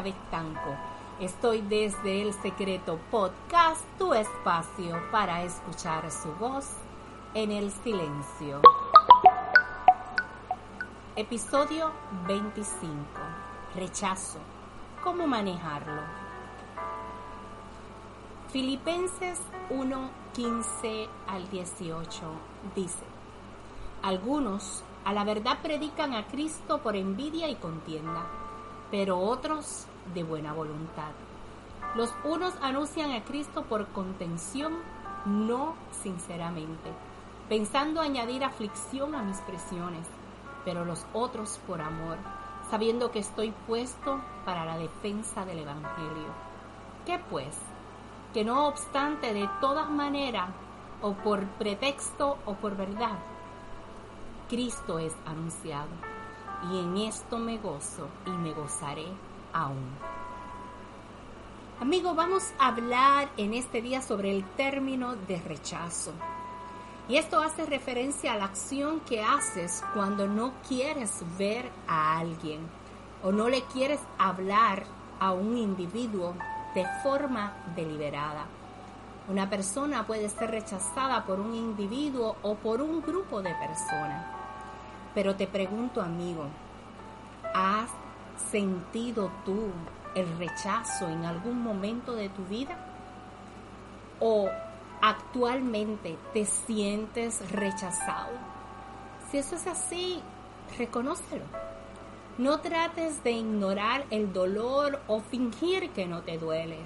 Elizabeth. Estoy desde el Secreto Podcast, tu espacio para escuchar su voz en el silencio. Episodio 25. Rechazo. ¿Cómo manejarlo? Filipenses 1, 15 al 18 dice, algunos a la verdad predican a Cristo por envidia y contienda, pero otros de buena voluntad. Los unos anuncian a Cristo por contención, no sinceramente, pensando añadir aflicción a mis presiones, pero los otros por amor, sabiendo que estoy puesto para la defensa del Evangelio. ¿Qué pues? Que no obstante de todas maneras, o por pretexto o por verdad, Cristo es anunciado, y en esto me gozo y me gozaré aún. Amigo, vamos a hablar en este día sobre el término de rechazo. Y esto hace referencia a la acción que haces cuando no quieres ver a alguien o no le quieres hablar a un individuo de forma deliberada. Una persona puede ser rechazada por un individuo o por un grupo de personas. Pero te pregunto, amigo, ¿has sentido tú el rechazo en algún momento de tu vida? ¿O actualmente te sientes rechazado? Si eso es así, reconócelo. No trates de ignorar el dolor o fingir que no te duele.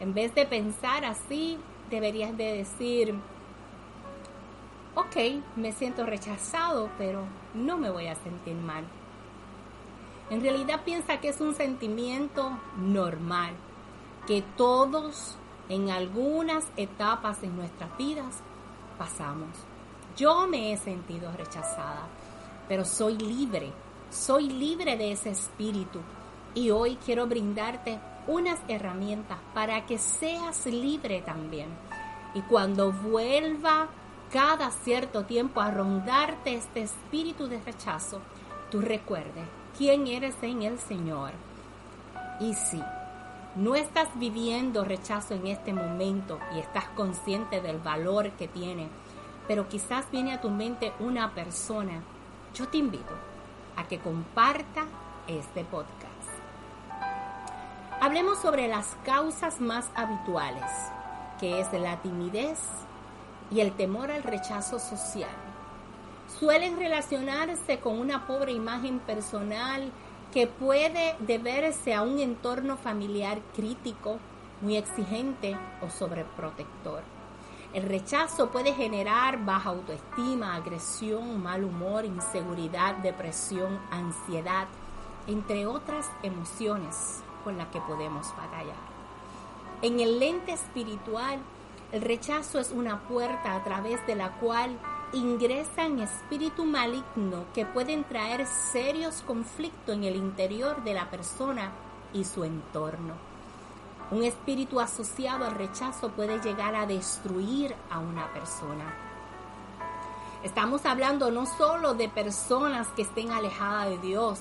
En vez de pensar así, deberías de decir, ok, me siento rechazado, pero no me voy a sentir mal. En realidad piensa que es un sentimiento normal, que todos en algunas etapas en nuestras vidas pasamos. Yo me he sentido rechazada, pero soy libre, soy libre de ese espíritu y hoy quiero brindarte unas herramientas para que seas libre también. Y cuando vuelva cada cierto tiempo a rondarte este espíritu de rechazo, tú recuerdes quién eres en el Señor. Y si no estás viviendo rechazo en este momento y estás consciente del valor que tiene, pero quizás viene a tu mente una persona, yo te invito a que comparta este podcast. Hablemos sobre las causas más habituales, que es la timidez, y el temor al rechazo social. Suelen relacionarse con una pobre imagen personal que puede deberse a un entorno familiar crítico, muy exigente o sobreprotector. El rechazo puede generar baja autoestima, agresión, mal humor, inseguridad, depresión, ansiedad, entre otras emociones con las que podemos batallar. En el lente espiritual, el rechazo es una puerta a través de la cual ingresan espíritu maligno que pueden traer serios conflictos en el interior de la persona y su entorno. Un espíritu asociado al rechazo puede llegar a destruir a una persona. Estamos hablando no solo de personas que estén alejadas de Dios,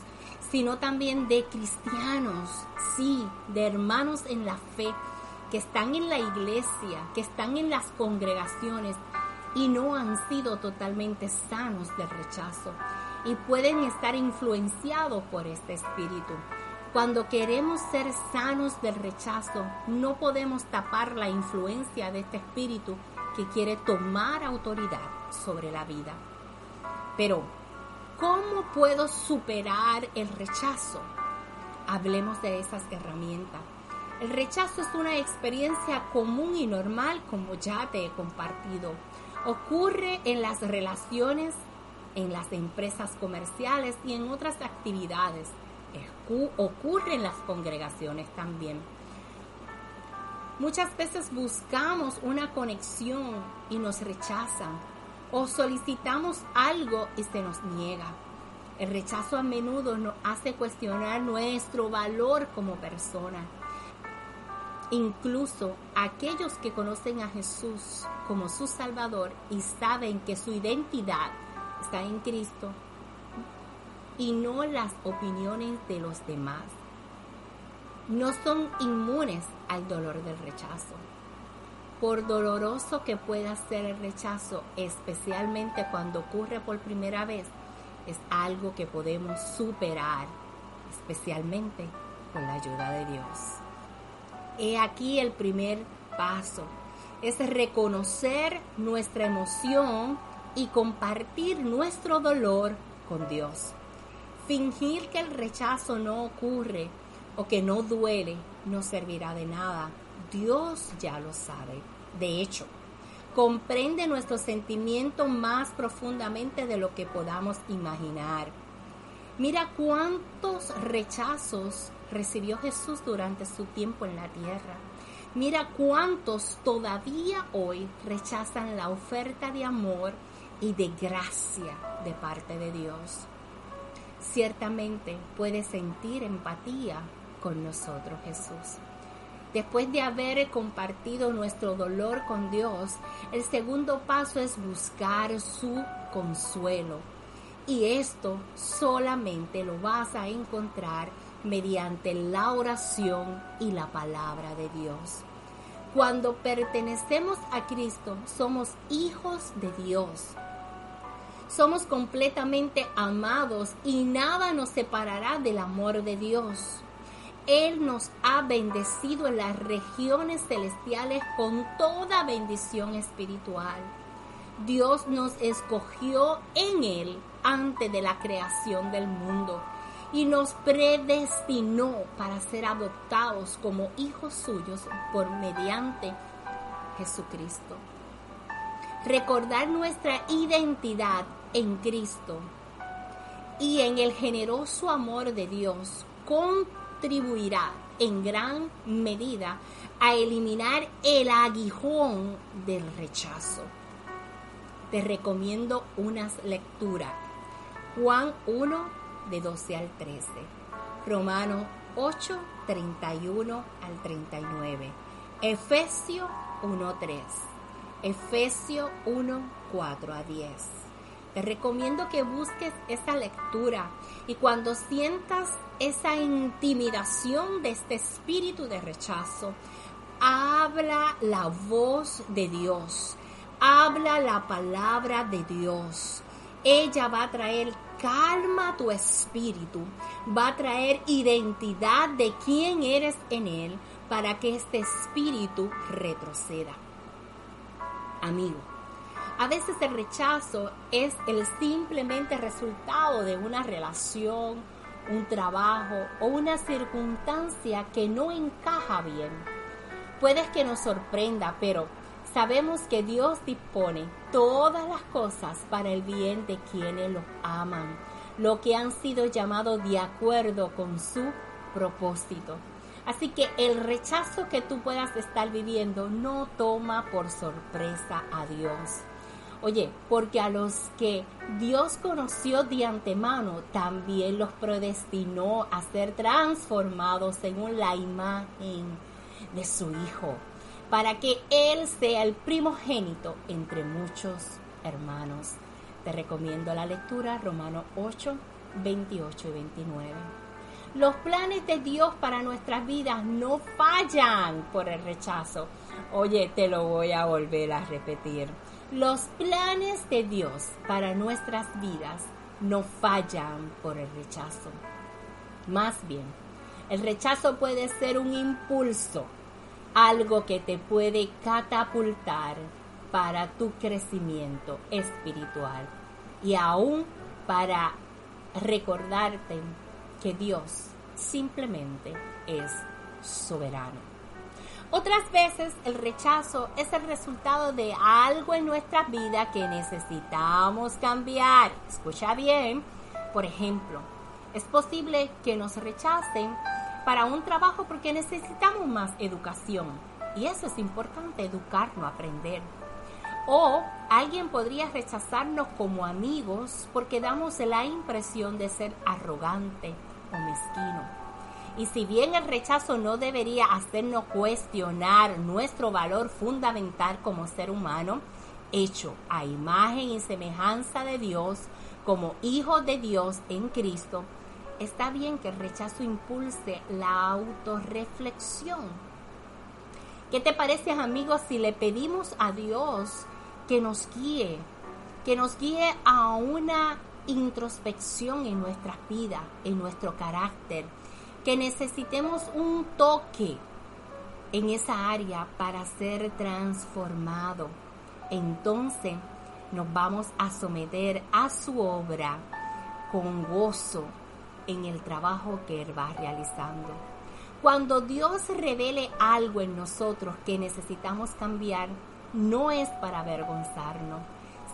sino también de cristianos, sí, de hermanos en la fe que están en la iglesia, que están en las congregaciones y no han sido totalmente sanos del rechazo y pueden estar influenciados por este espíritu. Cuando queremos ser sanos del rechazo, no podemos tapar la influencia de este espíritu que quiere tomar autoridad sobre la vida. Pero, ¿cómo puedo superar el rechazo? Hablemos de esas herramientas. El rechazo es una experiencia común y normal, como ya te he compartido. Ocurre en las relaciones, en las empresas comerciales y en otras actividades. Ocurre en las congregaciones también. Muchas veces buscamos una conexión y nos rechazan o solicitamos algo y se nos niega. El rechazo a menudo nos hace cuestionar nuestro valor como persona Incluso aquellos que conocen a Jesús como su Salvador y saben que su identidad está en Cristo, y no las opiniones de los demás. No son inmunes al dolor del rechazo. Por doloroso que pueda ser el rechazo, especialmente cuando ocurre por primera vez, es algo que podemos superar, especialmente con la ayuda de Dios. He aquí el primer paso, es reconocer nuestra emoción y compartir nuestro dolor con Dios. Fingir que el rechazo no ocurre o que no duele no servirá de nada. Dios ya lo sabe. De hecho, comprende nuestro sentimiento más profundamente de lo que podamos imaginar. Mira cuántos rechazos recibió Jesús durante su tiempo en la tierra. Mira cuántos todavía hoy rechazan la oferta de amor y de gracia de parte de Dios. Ciertamente puede sentir empatía con nosotros Jesús. Después de haber compartido nuestro dolor con Dios, el segundo paso es buscar su consuelo. Y esto solamente lo vas a encontrar mediante la oración y la palabra de Dios. Cuando pertenecemos a Cristo, somos hijos de Dios. Somos completamente amados y nada nos separará del amor de Dios. Él nos ha bendecido en las regiones celestiales con toda bendición espiritual. Dios nos escogió en Él antes de la creación del mundo y nos predestinó para ser adoptados como hijos suyos por mediante Jesucristo. Recordar nuestra identidad en Cristo y en el generoso amor de Dios contribuirá en gran medida a eliminar el aguijón del rechazo. Te recomiendo unas lecturas. Juan 1, de 12 al 13. Romano 8, 31 al 39. Efesio 1, 3. Efesio 1, 4 a 10. Te recomiendo que busques esa lectura y cuando sientas esa intimidación de este espíritu de rechazo, habla la voz de Dios, habla la palabra de Dios. Ella va a traer calma tu espíritu, va a traer identidad de quién eres en Él para que este espíritu retroceda. Amigo, a veces el rechazo es el simplemente resultado de una relación, un trabajo o una circunstancia que no encaja bien. Puedes que nos sorprenda, pero Sabemos que Dios dispone todas las cosas para el bien de quienes lo aman, lo que han sido llamados de acuerdo con su propósito. Así que el rechazo que tú puedas estar viviendo no toma por sorpresa a Dios. Oye, porque a los que Dios conoció de antemano, también los predestinó a ser transformados según la imagen de su Hijo para que Él sea el primogénito entre muchos hermanos. Te recomiendo la lectura Romanos 8, 28 y 29. Los planes de Dios para nuestras vidas no fallan por el rechazo. Oye, te lo voy a volver a repetir. Los planes de Dios para nuestras vidas no fallan por el rechazo. Más bien, el rechazo puede ser un impulso algo que te puede catapultar para tu crecimiento espiritual y aún para recordarte que Dios simplemente es soberano. Otras veces el rechazo es el resultado de algo en nuestra vida que necesitamos cambiar. Escucha bien, por ejemplo, es posible que nos rechacen para un trabajo porque necesitamos más educación. Y eso es importante, educarnos, aprender. O alguien podría rechazarnos como amigos porque damos la impresión de ser arrogante o mezquino. Y si bien el rechazo no debería hacernos cuestionar nuestro valor fundamental como ser humano, hecho a imagen y semejanza de Dios, como hijos de Dios en Cristo, está bien que el rechazo impulse la autorreflexión. ¿Qué te parece, amigos, si le pedimos a Dios que nos guíe, que nos guíe a una introspección en nuestras vidas, en nuestro carácter, que necesitemos un toque en esa área para ser transformado. Entonces nos vamos a someter a su obra con gozo en el trabajo que Él va realizando. Cuando Dios revele algo en nosotros que necesitamos cambiar, no es para avergonzarnos,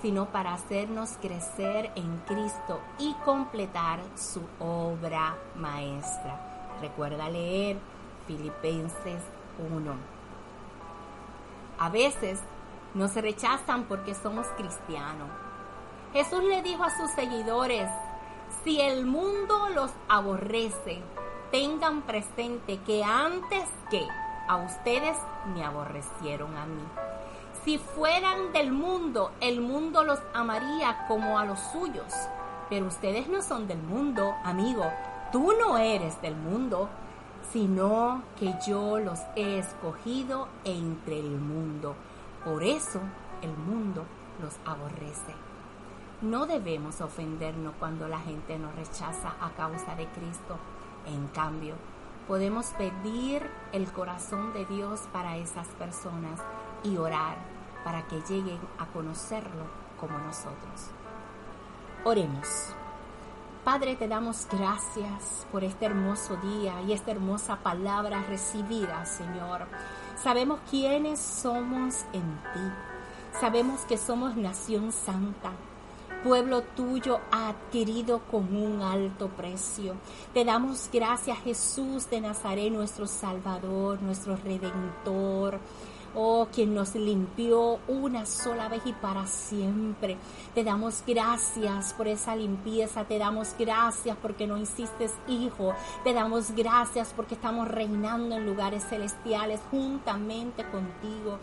sino para hacernos crecer en Cristo y completar su obra maestra. Recuerda leer Filipenses 1. A veces nos rechazan porque somos cristianos. Jesús le dijo a sus seguidores, si el mundo los aborrece, tengan presente que antes que a ustedes me aborrecieron a mí. Si fueran del mundo, el mundo los amaría como a los suyos. Pero ustedes no son del mundo, amigo. Tú no eres del mundo, sino que yo los he escogido entre el mundo. Por eso el mundo los aborrece. No debemos ofendernos cuando la gente nos rechaza a causa de Cristo. En cambio, podemos pedir el corazón de Dios para esas personas y orar para que lleguen a conocerlo como nosotros. Oremos. Padre, te damos gracias por este hermoso día y esta hermosa palabra recibida, Señor. Sabemos quiénes somos en ti. Sabemos que somos nación santa, pueblo tuyo adquirido con un alto precio. Te damos gracias, Jesús de Nazaret, nuestro Salvador, nuestro Redentor oh, quien nos limpió una sola vez y para siempre. Te damos gracias por esa limpieza, te damos gracias porque no hiciste hijo, te damos gracias porque estamos reinando en lugares celestiales juntamente contigo.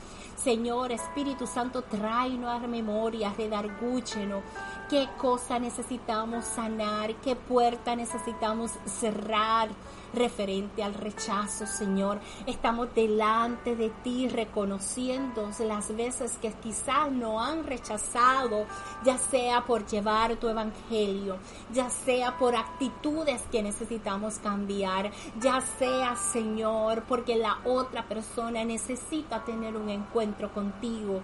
Señor Espíritu Santo, tráenos a memoria, redargúchenos qué cosa necesitamos sanar, qué puerta necesitamos cerrar referente al rechazo, Señor. Estamos delante de ti reconociendo las veces que quizás no han rechazado, ya sea por llevar tu evangelio, ya sea por actitudes que necesitamos cambiar, ya sea, Señor, porque la otra persona necesita tener un encuentro contigo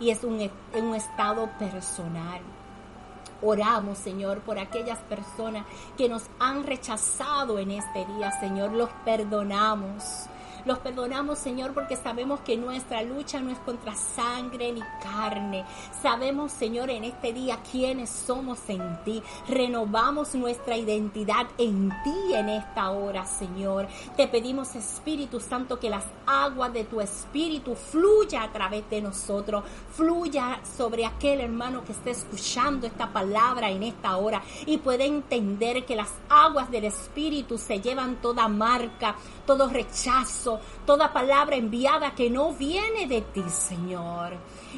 y es un, un estado personal. Oramos, Señor, por aquellas personas que nos han rechazado en este día, Señor. Los perdonamos. Los perdonamos, Señor, porque sabemos que nuestra lucha no es contra sangre ni carne. Sabemos, Señor, en este día quiénes somos en ti. Renovamos nuestra identidad en ti en esta hora, Señor. Te pedimos, Espíritu Santo, que las aguas de tu Espíritu fluya a través de nosotros. Fluya sobre aquel hermano que esté escuchando esta palabra en esta hora y puede entender que las aguas del Espíritu se llevan toda marca, todo rechazo toda palabra enviada que no viene de ti, Señor.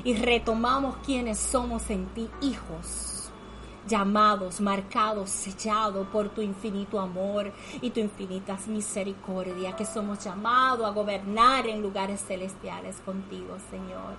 Y retomamos quienes somos en ti, hijos llamados, marcados, sellados por tu infinito amor y tu infinita misericordia, que somos llamados a gobernar en lugares celestiales contigo, Señor.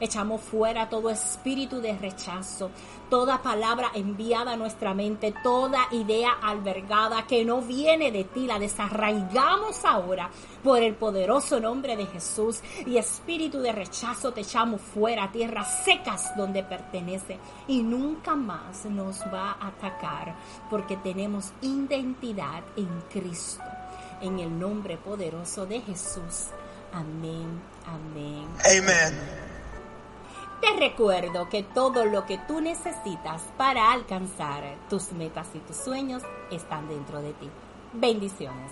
Echamos fuera todo espíritu de rechazo, toda palabra enviada a nuestra mente, toda idea albergada que no viene de ti, la desarraigamos ahora por el poderoso nombre de Jesús y espíritu de rechazo te echamos fuera, tierras secas donde pertenece y nunca más nos va a atacar porque tenemos identidad en Cristo. En el nombre poderoso de Jesús. Amén, amén. Amén. Te recuerdo que todo lo que tú necesitas para alcanzar tus metas y tus sueños están dentro de ti. Bendiciones.